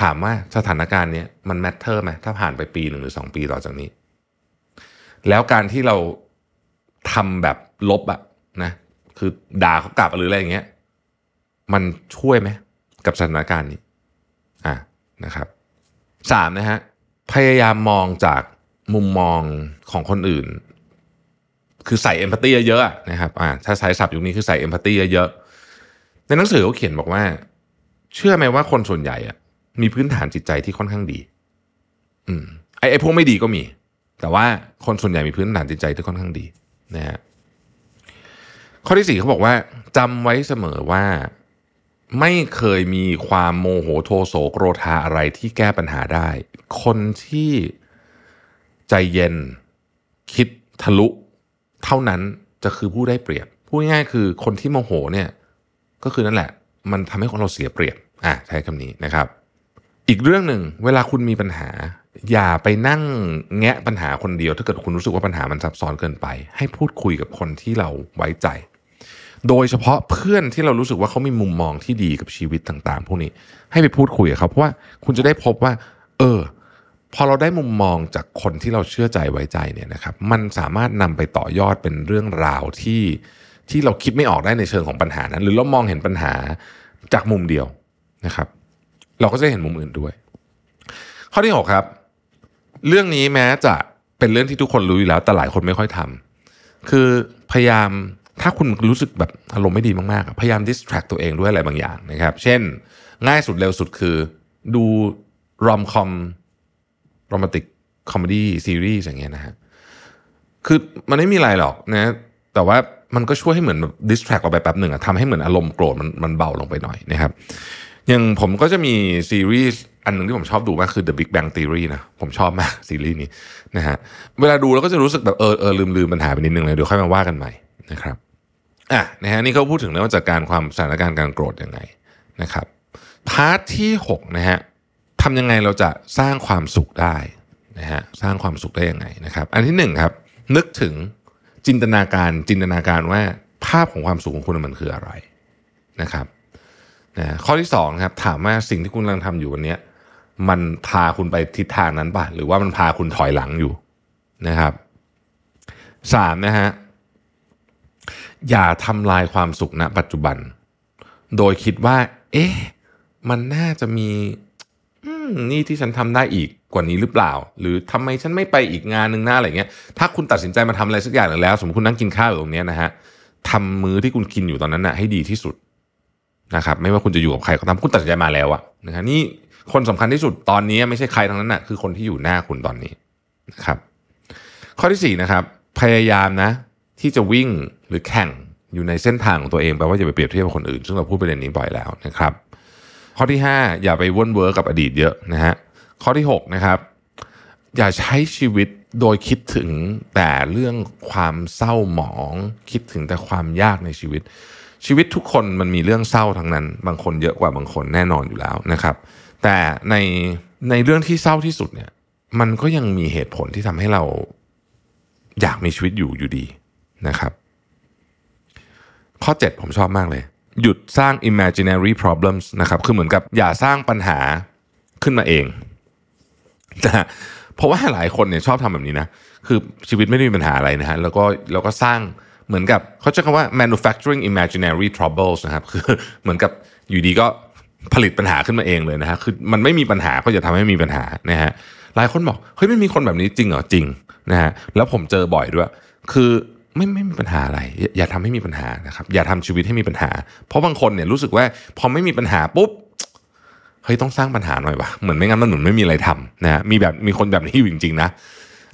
ถามว่าสถานการณ์เนี้ยมันแมทเทอร์ไหมถ้าผ่านไปปีหนึ่งหรือสองปีต่อจากนี้ แล้วการที่เราทำแบบลบอะนะคือด่าเขากลับหรืออะไรอย่างเงี้ย มันช่วยไหมกับสถานการณ์นี้ อะนะครับสามนะฮะพยายามมองจากมุมมองของคนอื่น คือใส่เอมพัตตีเยอะๆนะครับอ่าถ้าใช้ศัพท์ยุคนี้คือใส่เอมพัตตีเยอะๆในหนังสือเขาเขียนบอกว่า เชื่อไหมว่าคนส่วนใหญ่อะมีพื้นฐานจิตใจที่ค่อนข้างดี อืมไอ้ไอ้พวกไม่ดีก็มี แต่ว่าคนส่วนใหญ่มีพื้นฐานจิตใจที่ค่อนข้างดีนะฮะข้อที่สี่เขาบอกว่าจำไว้เสมอว่าไม่เคยมีความโมโหโทโสโกรธาอะไรที่แก้ปัญหาได้ คนที่ใจเย็นคิดทะลุ เท่านั้นจะคือผู้ได้เปรียบพูดง่ายๆคือคนที่โมโหเนี่ยก็คือนั่นแหละ มันทำให้คนเราเสียเปรียบอะใช้คำนี้นะครับ อีกเรื่องหนึ่งเวลาคุณมีปัญหาอย่าไปนั่งแงะปัญหาคนเดียว ถ้าเกิดคุณรู้สึกว่าปัญหามันซับซ้อนเกินไป ให้พูดคุยกับคนที่เราไว้ใจ โดยเฉพาะเพื่อนที่เรารู้สึกว่าเขามีมุมมองที่ดีกับชีวิตต่างๆ พวกนี้ให้ไปพูดคุยกับเขาเพราะว่าคุณจะได้พบว่า เออ พอเราได้มุมมองจากคนที่เราเชื่อใจไว้ใจเนี่ยนะครับ มันสามารถนำไปต่อยอดเป็นเรื่องราวที่ที่เราคิดไม่ออกได้ในเชิงของปัญหานั้น หรือเรามองเห็นปัญหาจากมุมเดียวนะครับ เราก็จะเห็นมุมอื่นด้วย ข้อที่หกครับ เรื่องนี้แม้จะเป็นเรื่องที่ทุกคนรู้อยู่แล้ว แต่หลายคนไม่ค่อยทำคือพยายามถ้าคุณรู้สึกแบบอารมณ์ไม่ดีมากๆ พยายาม distract ตัวเองด้วยอะไรบางอย่างนะครับ เช่น ง่ายสุดเร็วสุดคือดู romcom romantic comedy ซีรีส์อย่างเงี้ยนะฮะ คือมันไม่มีอะไรหรอกนะ แต่ว่ามันก็ช่วยให้เหมือนแบบ distract เราไปแป๊บหนึ่งอะทำให้เหมือนอารมณ์โกรธมันมันเบาลงไปหน่อยนะครับ อย่างผมก็จะมีซีรีส์ อันหนึ่งที่ผมชอบดูมากคือ The Big Bang Theory นะ ผมชอบมากซีรีส์นี้นะฮะเวลาดูแล้วก็จะรู้สึกแบบเออเออลืมลืมปัญหาไปนิดนึงเลยเดี๋ยวค่อยมาว่ากันใหม่นะครับอะนะฮะนี่เขาพูดถึงเรื่องจัดการความสถานการณ์การโกรธยังไงนะครับ part ที่6นะฮะทำยังไงเราจะสร้างความสุขได้นะฮะสร้างความสุขได้ยังไงนะครับ อันที่หนึ่งครับ นึกถึงจินตนาการจินตนาการว่าภาพของความสุขของคุณมันคืออะไรนะครับนะข้อที่สองครับถามว่าสิ่งที่คุณกำลังทำอยู่วันนี้ มันพาคุณไปทิศทางนั้นป่ะหรือว่ามันพาคุณถอยหลังอยู่นะครับสามนะฮะอย่าทำลายความสุขณปัจจุบัน โดยคิดว่า เอ๊ะมันน่าจะมีนี่ที่ฉันทำได้อีกกว่านี้หรือเปล่า หรือทำไมฉันไม่ไปอีกงานหนึ่งหน้าอะไรเงี้ยถ้าคุณตัดสินใจมาทำอะไรสักอย่างหนึ่งแล้ว สมมติคุณนั่งกินข้าวอยู่ตรงนี้นะฮะทำมือที่คุณกินอยู่ตอนนั้นน่ะให้ดีที่สุดนะครับ ไม่ว่าคุณจะอยู่กับใครก็ตามคุณตัดสินใจมาแล้วอะนะฮะนี่ คนสำคัญที่สุดตอนนี้ไม่ใช่ใครทั้งนั้นนะคือคนที่อยู่หน้าคุณตอนนี้นะครับ ข้อที่สี่นะครับ พยายามนะ ที่จะวิ่งหรือแข่งอยู่ในเส้นทางของตัวเองแปลว่าอย่าไปเปรียบเทียบกับคนอื่น ซึ่งเราพูดไปเรื่องนี้บ่อยแล้วนะครับ ข้อที่ 5 อย่าไปวนเวิร์กกับอดีตเยอะนะฮะข้อที่6นะครับ อย่าใช้ชีวิตโดยคิดถึงแต่เรื่องความเศร้าหมอง คิดถึงแต่ความยากในชีวิต ชีวิตทุกคนมันมีเรื่องเศร้าทั้งนั้น บางคนเยอะกว่าบางคนแน่นอนอยู่แล้วนะครับ แต่ในในเรื่องที่เศร้าที่สุดเนี่ย มันก็ยังมีเหตุผลที่ทำให้เราอยากมีชีวิตอยู่อยู่ดีนะครับ ข้อ 7 ผมชอบมากเลย หยุดสร้าง imaginary problems นะครับคือเหมือนกับอย่าสร้างปัญหาขึ้นมาเองนะเพราะว่าหลายคนเนี่ยชอบทำแบบนี้นะ คือชีวิตไม่ได้มีปัญหาอะไรนะฮะแล้วก็แล้วก็สร้างเหมือนกับเขาใช้คำว่า manufacturing imaginary troubles นะครับ คือเหมือนกับอยู่ดีก็ ผลิตปัญหาขึ้นมาเองเลยนะฮะคือมันไม่มีปัญหาก็จะทำให้มีปัญหานะฮะหลายคนบอกเฮ้ยไม่มีคนแบบนี้จริงเหรอจริงนะฮะแล้วผมเจอบ่อยด้วย คือไม่ไม่มีปัญหาอะไร อย่าทำให้มีปัญหานะครับอย่าทำชีวิตให้มีปัญหา เพราะบางคนเนี่ยรู้สึกว่าพอไม่มีปัญหาปุ๊บเฮ้ยต้องสร้างปัญหาหน่อยวะเหมือนไม่งั้นมันเหมือนไม่มีอะไรทำนะฮะมีแบบมีคนแบบนี้อยู่จริงๆนะ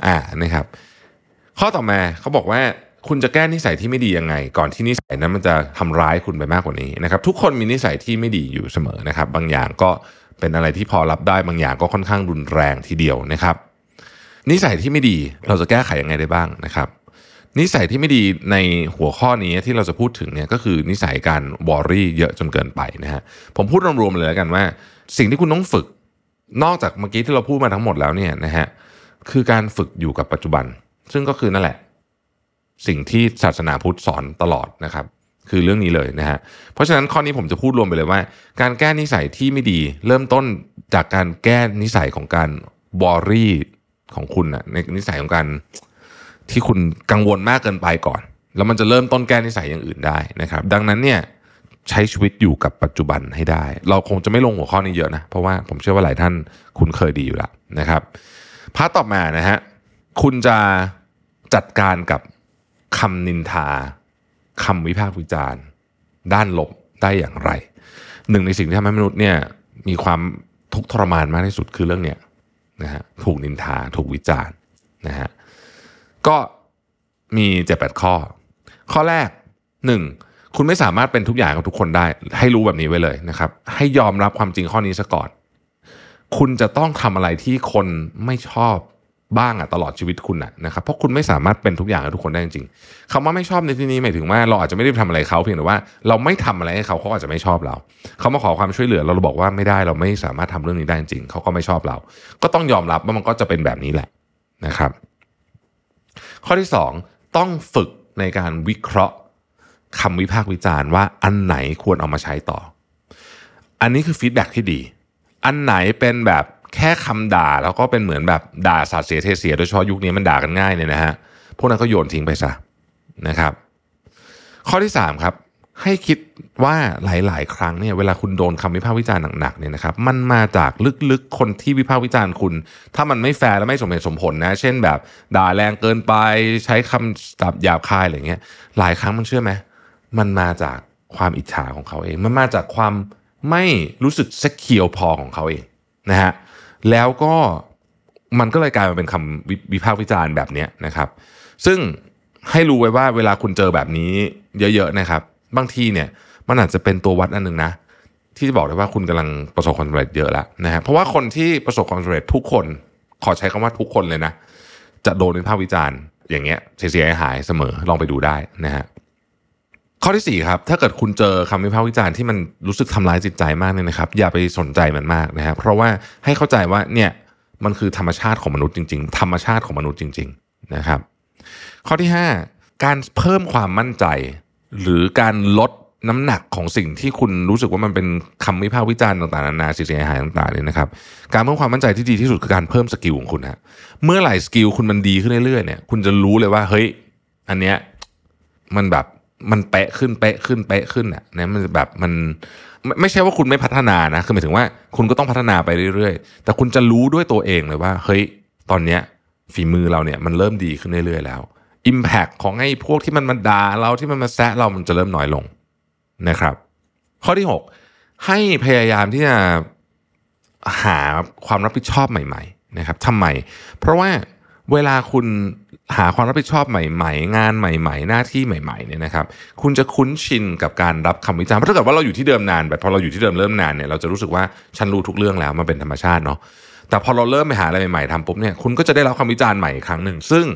อ่านะครับ ข้อต่อมาเขาบอกว่า คุณจะแก้นิสัยที่ไม่ดียังไง ก่อนที่นิสัยนั้นมันจะทำร้ายคุณไปมากกว่านี้นะครับ ทุกคนมีนิสัยที่ไม่ดีอยู่เสมอนะครับ บางอย่างก็เป็นอะไรที่พอรับได้บางอย่างก็ค่อนข้างรุนแรงทีเดียวนะครับ นิสัยที่ไม่ดีเราจะแก้ไขยังไงได้บ้างนะครับ นิสัยที่ไม่ดีในหัวข้อนี้ที่เราจะพูดถึงเนี่ยก็คือนิสัยการวอรี่เยอะจนเกินไปนะฮะผมพูดรวมๆเลยแล้วกันว่า สิ่งที่คุณต้องฝึก นอกจากเมื่อกี้ที่เราพูดมาทั้งหมดแล้วเนี่ยนะฮะคือการฝึกอยู่กับปัจจุบัน ซึ่งก็คือนั่นแหละ สิ่งที่ศาสนาพุทธสอนตลอดนะครับ คือเรื่องนี้เลยนะฮะเพราะฉะนั้นข้อนี้ผมจะพูดรวมไปเลยว่า การแก้นิสัยที่ไม่ดี เริ่มต้นจากการแก้นิสัยของการworry ของคุณนะในนิสัยของการที่คุณกังวลมากเกินไปก่อน แล้วมันจะเริ่มต้นแก้นิสัยอย่างอื่นได้นะครับ ดังนั้นเนี่ยใช้ชีวิตอยู่กับปัจจุบันให้ได้ เราคงจะไม่ลงหัวข้อนี้เยอะนะ เพราะว่าผมเชื่อว่าหลายท่านคุ้นเคยดีอยู่แล้วนะครับ part ต่อมานะฮะคุณจะจัดการกับ คำนินทาคำวิพากษ์วิจารณ์ ด้านลบได้อย่างไร หนึ่งในสิ่งที่ทำให้มนุษย์เนี่ยมีความทุกข์ทรมานมากที่สุดคือเรื่องเนี้ยนะฮะถูกนินทาถูกวิจารณ์นะฮะก็มีเจ็ดแปดข้อ ข้อแรกหนึ่งคุณไม่สามารถเป็นทุกอย่างกับทุกคนได้ ให้รู้แบบนี้ไว้เลยนะครับ ให้ยอมรับความจริงข้อนี้ซะก่อน คุณจะต้องทำอะไรที่คนไม่ชอบ บ้างอะตลอดชีวิตคุณอะนะครับเพราะคุณไม่สามารถเป็นทุกอย่างกับทุกคนได้จริงๆคำว่าไม่ชอบในที่นี้หมายถึงว่าเราอาจจะไม่ได้ทำอะไรเขาเพียงแต่ว่าเราไม่ทำอะไรให้เขาเขาอาจจะไม่ชอบเรา เขามาขอความช่วยเหลือเราเราบอกว่าไม่ได้เราไม่สามารถทำเรื่องนี้ได้จริงเขาก็ไม่ชอบเรา ก็ต้องยอมรับว่ามันก็จะเป็นแบบนี้แหละนะครับ ข้อที่สองต้องฝึกในการวิเคราะห์คำวิพากษ์วิจารณ์ว่าอันไหนควรเอามาใช้ต่อ อันนี้คือฟีดแบ็ที่ดี อันไหนเป็นแบบ แค่คำด่าแล้วก็เป็นเหมือนแบบด่าสาดเสียเทเสียโดยเฉพาะยุคนี้มันด่ากันง่ายเนี่ยนะฮะพวกนั้นก็โยนทิ้งไปซะนะครับ ข้อที่สามครับ ให้คิดว่าหลาย ๆ ครั้งเนี่ยเวลาคุณโดนคำวิพากษ์วิจารณ์หนักๆเนี่ยนะครับมันมาจากลึกๆคนที่วิพากษ์วิจารณ์คุณ ถ้ามันไม่แฟร์และไม่สมเหตุสมผลนะ เช่นแบบด่าแรงเกินไปใช้คำศัพท์หยาบคายอะไรเงี้ยหลายครั้งมันเชื่อไหมมันมาจากความอิจฉาของเขาเอง มันมาจากความไม่รู้สึก secure พอของเขาเองนะฮะ แล้วก็มันก็เลยกลายมาเป็นคำวิพากษ์วิจารณ์แบบนี้นะครับ ซึ่งให้รู้ไว้ว่าเวลาคุณเจอแบบนี้เยอะๆนะครับ บางทีเนี่ยมันอาจจะเป็นตัววัดอันหนึ่งนะ ที่จะบอกได้ว่าคุณกำลังประสบความสำเร็จเยอะแล้วนะฮะเพราะว่าคนที่ประสบความสำเร็จทุกคนขอใช้คำว่าทุกคนเลยนะ จะโดนวิพากษ์วิจารณ์อย่างเงี้ยเสียหายเสมอลองไปดูได้นะฮะ ข้อที่สี่ครับ ถ้าเกิดคุณเจอคำวิพากษ์วิจารณ์ที่มันรู้สึกทำร้ายจิตใจมากเนี่ยนะครับ อย่าไปสนใจมันมากนะครับเพราะว่าให้เข้าใจว่าเนี่ยมันคือธรรมชาติของมนุษย์จริง ๆ ธรรมชาติของมนุษย์จริง ๆนะครับ ข้อที่ 5 การเพิ่มความมั่นใจ หรือการลดน้ำหนักของสิ่งที่คุณรู้สึกว่ามันเป็นคำวิพากษ์วิจารณ์ต่างๆนานาเสียหายต่างๆเนี่ยนะครับ การเพิ่มความมั่นใจที่ดีที่สุดคือการเพิ่ม skill ของคุณฮะเมื่อไหร่ skill คุณมันดีขึ้นเรื่อยๆเนี่ยคุณจะรู้เลยว่าเฮ้ยอันเนี้ยมันแบบ มันเป๊ะขึ้นเป๊ะขึ้นเป๊ะขึ้นอะนะมันแบบมันไม่ไม่ใช่ว่าคุณไม่พัฒนานะคือหมายถึงว่าคุณก็ต้องพัฒนาไปเรื่อยๆ แต่คุณจะรู้ด้วยตัวเองเลยว่า เฮ้ยตอนเนี้ยฝีมือเราเนี่ยมันเริ่มดีขึ้นเรื่อยๆแล้ว Impact ของไอ้พวกที่มันมาด่าเราที่มันมาแซะเรามันจะเริ่มน้อยลงนะครับ ข้อที่ 6 ให้พยายามที่จะหาความรับผิดชอบใหม่ ๆ นะครับทำไม เพราะว่า เวลาคุณหาความรับผิดชอบใหม่ ๆ งานใหม่ ๆ หน้าที่ใหม่ๆเนี่ยนะครับ คุณจะคุ้นชินกับการรับคำวิจารณ์เพราะถ้าเกิดว่าเราอยู่ที่เดิมนานแบบพอเราอยู่ที่เดิมเริ่มนานเนี่ยเราจะรู้สึกว่าฉันรู้ทุกเรื่องแล้วมันเป็นธรรมชาติเนาะแต่พอเราเริ่มไปหาอะไรใหม่ๆทำปุ๊บเนี่ยคุณก็จะได้รับคำวิจารณ์ใหม่อีกครั้งหนึ่ง ซึ่ง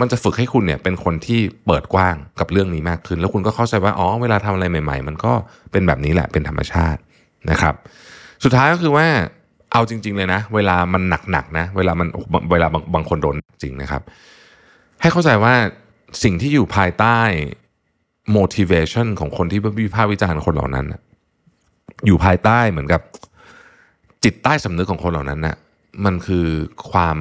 มันจะฝึกให้คุณเนี่ยเป็นคนที่เปิดกว้างกับเรื่องนี้มากขึ้น แล้วคุณก็เข้าใจว่าอ๋อเวลาทำอะไรใหม่ ๆ มันก็เป็นแบบนี้แหละเป็นธรรมชาตินะครับ สุดท้ายก็คือว่า เอาจริง ๆ เลยนะ เวลามันหนักๆนะ เวลามันเวลาบางบางคนโดนจริงนะครับ ให้เข้าใจว่าสิ่งที่อยู่ภายใต้ motivation ของคนที่วิพากษ์วิจารณ์คนเหล่านั้น อยู่ภายใต้เหมือนกับ จิตใต้สำนึกของคนเหล่านั้นน่ะมันคือความ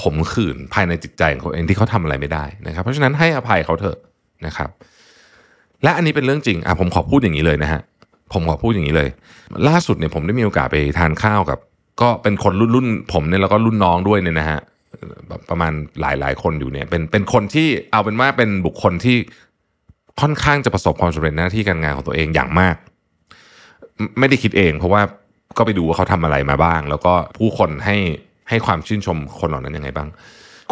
ขมขื่นภายในจิตใจของเขาเองที่เขาทำอะไรไม่ได้นะครับ เพราะฉะนั้นให้อภัยเขาเถอะนะครับ และอันนี้เป็นเรื่องจริงอะผมขอพูดอย่างนี้เลยนะฮะผมขอพูดอย่างนี้เลย ล่าสุดเนี่ยผมได้มีโอกาสไปทานข้าวกับ ก็เป็นคนรุ่นรุ่นผมเนี่ยแล้วก็รุ่นน้องด้วยเนี่ยนะฮะประมาณหลายหลายคนอยู่เนี่ย เป็นเป็นคนที่เอาเป็นว่าเป็นบุคคลที่ค่อนข้างจะประสบความสำเร็จหน้าที่การงานของตัวเองอย่างมาก ไม่ได้คิดเอง เพราะว่าก็ไปดูว่าเขาทำอะไรมาบ้าง แล้วก็ผู้คนให้ให้ความชื่นชมคนเหล่านั้นยังไงบ้าง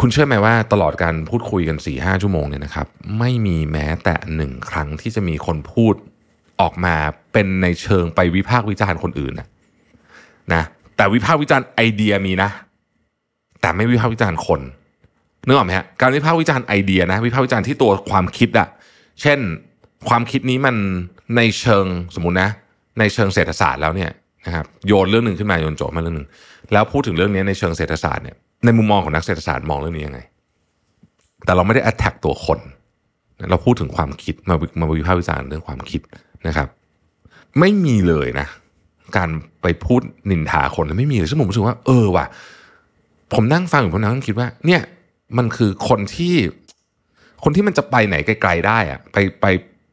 คุณเชื่อไหมว่าตลอดการพูดคุยกัน4ี่ห้าชั่วโมงเนี่ยนะครับ ไม่มีแม้แต่หนึ่งครั้งที่จะมีคนพูดออกมาเป็นในเชิงไปวิพากษ์วิจารณ์คนอื่นนะนะ แต่วิพากษ์วิจารณ์ไอเดียมีนะ แต่ไม่วิพากษ์วิจารณ์คนนึกออกไหมฮะการวิพากษ์วิจารณ์ไอเดียนะวิพากษ์วิจารณ์ที่ตัวความคิดอะเช่นความคิดนี้มันในเชิงสมมุตินะ ในเชิงเศรษฐศาสตร์แล้วเนี่ยนะครับโยนเรื่องหนึ่งขึ้นมาโยนโจทย์มาเรื่องหนึ่งแล้วพูดถึงเรื่องนี้ในเชิงเศรษฐศาสตร์เนี่ยในมุมมองของนักเศรษฐศาสตร์มองเรื่องนี้ยังไง แต่เราไม่ได้ attack ตัวคน เราพูดถึงความคิดมามาวิพากษ์วิจารณ์เรื่องความคิดนะครับ ไม่มีเลยนะ การไปพูดนินทาคนไม่มีเลยซึ่งผมรู้สึกว่าเออว่ะผมนั่งฟังอยู่ผมนั่งคิดว่า เนี่ย มันคือคนที่ คนที่มันจะไปไหนไกลๆได้อะไปไป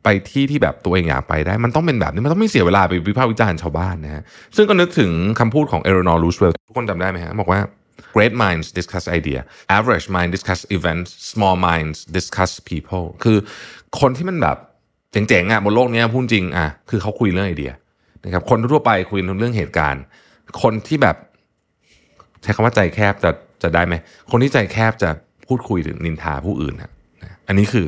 ไปที่ที่แบบตัวเองอยากไปได้ มันต้องเป็นแบบนี้มันต้องไม่เสียเวลาไปวิพากษ์วิจารณ์ชาวบ้านนะฮะซึ่งก็นึกถึงคำพูดของ Eleanor Roosevelt ทุกคนจำได้ไหมฮะบอกว่า great minds discuss idea average mind discuss events small minds discuss people คือคนที่มันแบบเจ๋งๆอะบนโลกนี้พูดจริงอะคือเขาคุยเรื่องไอเดีย นะครับคนทั่วไปคุยเรื่องเหตุการณ์ คนที่แบบ ใช้คำว่าใจแคบจะจะได้ไหมคนที่ใจแคบจะพูดคุยถึงนินทาผู้อื่นนะอันนี้คือ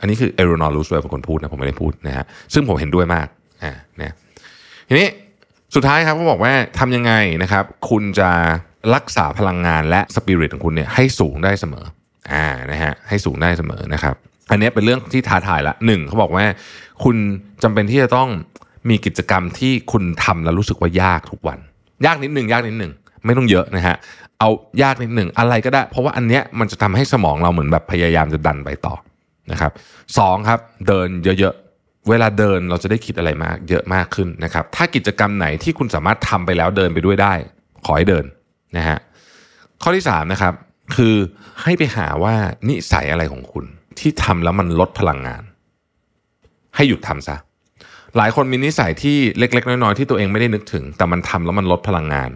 อันนี้คือ Eleanor Roosevelt เป็นคนพูดนะผมไม่ได้พูดนะฮะซึ่งผมเห็นด้วยมากอ่าเนี่ยทีนี้สุดท้ายครับเขาบอกว่าทำยังไงนะครับ คุณจะรักษาพลังงานและสปิริตของคุณเนี่ยให้สูงได้เสมออ่านะฮะให้สูงได้เสมอนะครับ อันนี้เป็นเรื่องที่ท้าทายละหนึ่งเขาบอกว่า คุณจำเป็นที่จะต้อง มีกิจกรรมที่คุณทำแล้วรู้สึกว่ายากทุกวัน ยากนิดหนึ่งยากนิดหนึ่งไม่ต้องเยอะนะฮะเอายากนิดหนึ่งอะไรก็ได้ เพราะว่าอันเนี้ยมันจะทำให้สมองเราเหมือนแบบพยายามจะดันไปต่อนะครับสองครับเดินเยอะๆเวลาเดินเราจะได้คิดอะไรมากเยอะมากขึ้นนะครับถ้ากิจกรรมไหนที่คุณสามารถทำไปแล้วเดินไปด้วยได้ ขอให้เดินนะฮะข้อที่สามนะครับคือให้ไปหาว่านิสัยอะไรของคุณที่ทำแล้วมันลดพลังงาน ให้หยุดทำซะ หลายคนมีนิสัยที่เล็ก ๆ น้อยๆที่ตัวเองไม่ได้นึกถึง แต่มันทำแล้วมันลดพลังงาน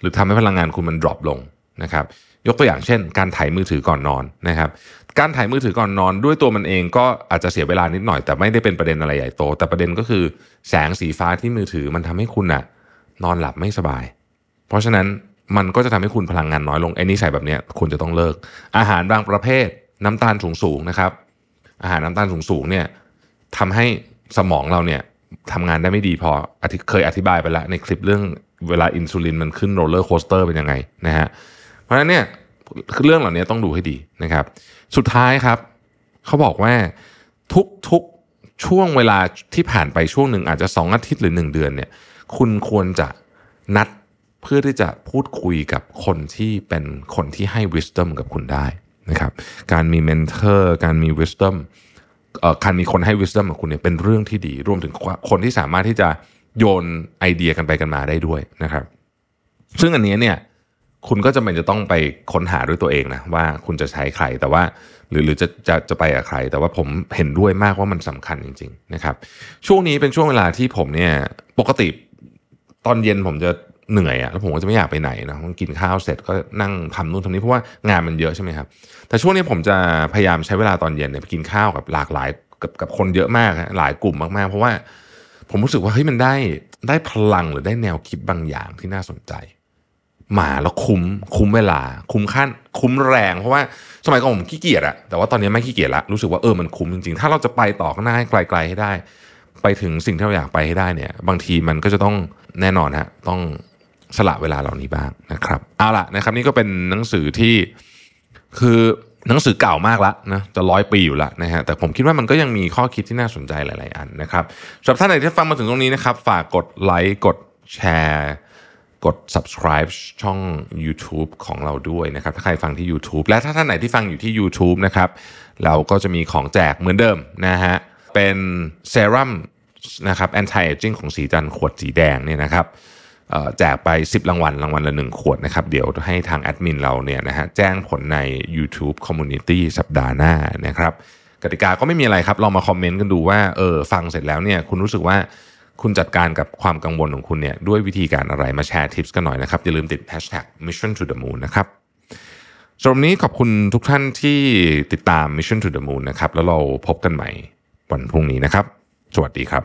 หรือทำให้พลังงานคุณมันดรอปลงนะครับยกตัวอย่างเช่น การถ่ายมือถือก่อนนอนนะครับการถ่ายมือถือก่อนนอนด้วยตัวมันเองก็อาจจะเสียเวลานิดหน่อย แต่ไม่ได้เป็นประเด็นอะไรใหญ่โต แต่ประเด็นก็คือแสงสีฟ้าที่มือถือมันทำให้คุณอะนอนหลับไม่สบาย เพราะฉะนั้นมันก็จะทำให้คุณพลังงานน้อยลงไอ้นิสัยแบบนี้คุณจะต้องเลิก อาหารบางประเภทน้ำตาลสูงๆนะครับ อาหารน้ำตาลสูงๆเนี่ยทำให้สมองเราเนี่ย ทำงานได้ไม่ดีพออธิเคยอธิบายไปแล้วในคลิปเรื่องเวลาอินซูลินมันขึ้น roller coaster เป็นยังไงนะฮะเพราะฉะนั้นเนี่ยเรื่องเหล่านี้ต้องดูให้ดีนะครับ สุดท้ายครับ เขาบอกว่าทุกทุกช่วงเวลาที่ผ่านไปช่วงหนึ่งอาจจะสองอาทิตย์หรือหนึ่งเดือนเนี่ยคุณควรจะนัดเพื่อที่จะพูดคุยกับคนที่เป็นคนที่ให้ wisdom กับคุณได้นะครับ การมี mentor การมี wisdom การมีคนให้ wisdom กับคุณเนี่ยเป็นเรื่องที่ดี รวมถึงคนที่สามารถที่จะโยนไอเดียกันไปกันมาได้ด้วยนะครับ ซึ่งอันนี้เนี่ยคุณก็จำเป็นจะต้องไปค้นหาด้วยตัวเองนะว่าคุณจะใช้ใครแต่ว่า หรือหรือจะจะจะไปกับใคร แต่ว่าผมเห็นด้วยมากว่ามันสำคัญจริง ๆ นะครับ ช่วงนี้เป็นช่วงเวลาที่ผมเนี่ยปกติตอนเย็นผมจะ เหนื่อยอะแล้วผมก็จะไม่อยากไปไหนนะกินข้าวเสร็จก็นั่งทำนู่นทำนี้เพราะว่างานมันเยอะใช่ไหมครับ แต่ช่วงนี้ผมจะพยายามใช้เวลาตอนเย็นเนี่ยไปกินข้าวกับหลากหลายกับกับคนเยอะมากหลายกลุ่มมากๆ เพราะว่าผมรู้สึกว่าเฮ้ยมันได้ได้พลังหรือได้แนวคิดบางอย่างที่น่าสนใจมาแล้วคุ้มคุ้มเวลา คุ้มขั้นคุ้มแรง เพราะว่าสมัยก่อนผมขี้เกียจอะแต่ว่าตอนนี้ไม่ขี้เกียจละรู้สึกว่าเออมันคุ้มจริงๆ ถ้าเราจะไปต่อข้างหน้าให้ไกลๆให้ได้ ไปถึงสิ่งที่เราอยากไปให้ได้เนี่ย บางทีมันก็จะต้องแน่นอนฮะต้อง สละเวลาเหล่านี้บ้างนะครับเอาละนะครับนี่ก็เป็นหนังสือที่คือหนังสือเก่ามากละนะจะร้อยปีอยู่ละนะฮะแต่ผมคิดว่ามันก็ยังมีข้อคิดที่น่าสนใจหลาย ๆ อันนะครับสำหรับท่านไหนที่ฟังมาถึงตรงนี้นะครับฝากกดไลค์กดแชร์กด subscribe ช่อง YouTube ของเราด้วยนะครับ ถ้าใครฟังที่ YouTube และถ้าท่านไหนที่ฟังอยู่ที่ YouTube นะครับ เราก็จะมีของแจกเหมือนเดิมนะฮะ เป็นเซรั่มนะครับ anti aging ของสีจันขวดสีแดงเนี่ยนะครับ แจกไป 10 รางวัลรางวัลละ1ขวดนะครับ เดี๋ยวให้ทางแอดมินเราเนี่ยนะฮะแจ้งผลใน YouTube Community สัปดาห์หน้านะครับกติกาก็ไม่มีอะไรครับลองมาคอมเมนต์กันดูว่าเออฟังเสร็จแล้วเนี่ยคุณรู้สึกว่าคุณจัดการกับความกังวลของคุณเนี่ยด้วยวิธีการอะไรมาแชร์ทิปส์กันหน่อยนะครับ อย่าลืมติด hashtag mission to the moon นะครับสำหรับนี้ขอบคุณทุกท่านที่ติดตาม mission to the moon นะครับแล้วเราพบกันใหม่วันพรุ่งนี้นะครับ สวัสดีครับ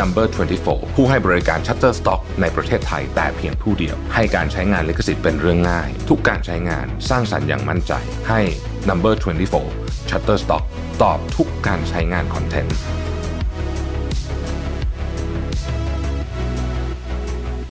Number 24 ผู้ให้บริการ Shutterstock ในประเทศไทยแต่เพียงผู้เดียว ให้การใช้งานลิขสิทธิ์เป็นเรื่องง่าย ทุกการใช้งานสร้างสรรค์อย่างมั่นใจ ให้ Number 24 Shutterstock ตอบทุกการใช้งานคอนเทนต์